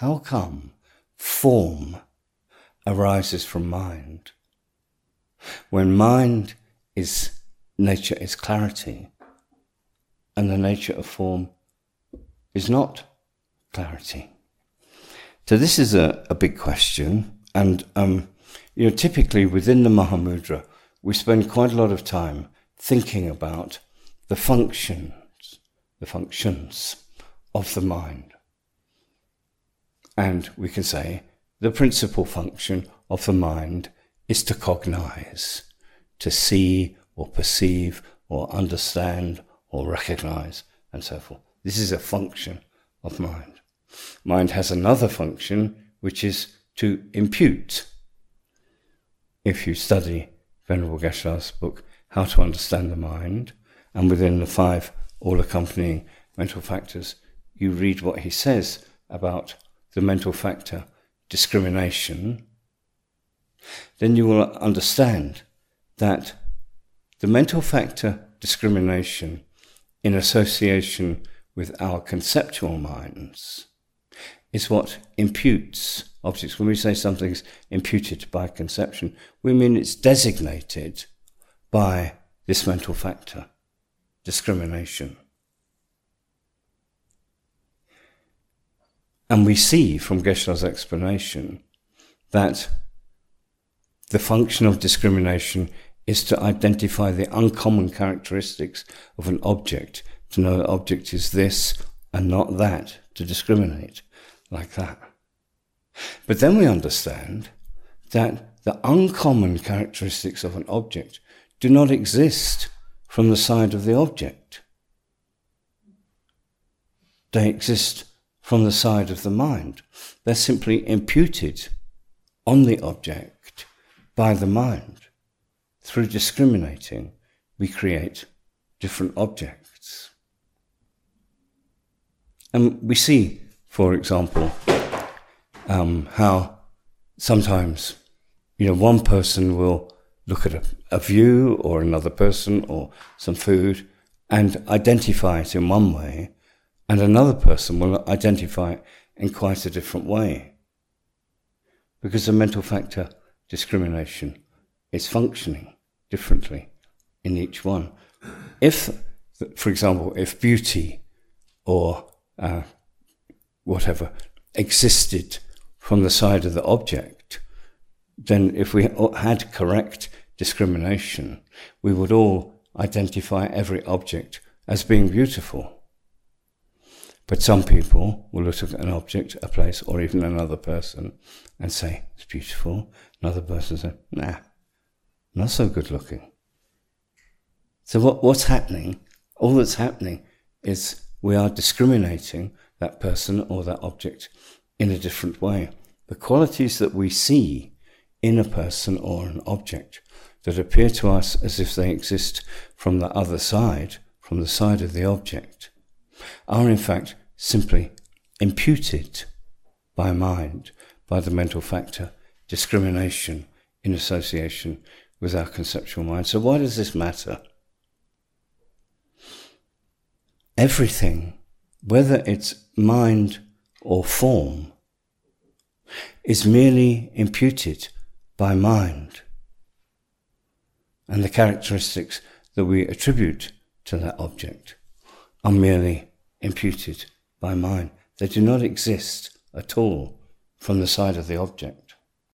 how come form arises from mind? When mind is nature is clarity, and the nature of form is not clarity. So this is a, a big question, and um, you know, typically within the Mahamudra, we spend quite a lot of time thinking about the functions, the functions of the mind. And we can say the principal function of the mind is to cognize, to see or perceive or understand or recognize and so forth. This is a function of mind. Mind has another function, which is to impute. If you study Venerable Geshe-la's book, How to Understand the Mind, and within the five all accompanying mental factors, you read what he says about the mental factor discrimination, then you will understand that the mental factor discrimination in association with our conceptual minds is what imputes objects. When we say something's imputed by conception, we mean it's designated by this mental factor, discrimination. And we see from Geshe-la's explanation that the function of discrimination is to identify the uncommon characteristics of an object, to know the object is this and not that, to discriminate like that. But then we understand that the uncommon characteristics of an object do not exist from the side of the object. They exist from the side of the mind. They're simply imputed on the object by the mind. Through discriminating, we create different objects. And we see, for example, um, how sometimes, you know, one person will look at a, a view or another person or some food and identify it in one way and another person will identify it in quite a different way. Because the mental factor discrimination is functioning differently in each one. If, for example, if beauty or uh, whatever existed from the side of the object, then if we had correct discrimination, we would all identify every object as being beautiful. But some people will look at an object, a place, or even another person and say, it's beautiful. Another person say, nah, not so good looking. So what, what's happening? All that's happening is we are discriminating that person or that object in a different way. The qualities that we see in a person or an object that appear to us as if they exist from the other side, from the side of the object, are in fact simply imputed by mind, by the mental factor, discrimination in association with our conceptual mind. So, why does this matter? Everything, whether it's mind or form, is merely imputed by mind. And the characteristics that we attribute to that object are merely imputed by mind. They do not exist at all from the side of the object.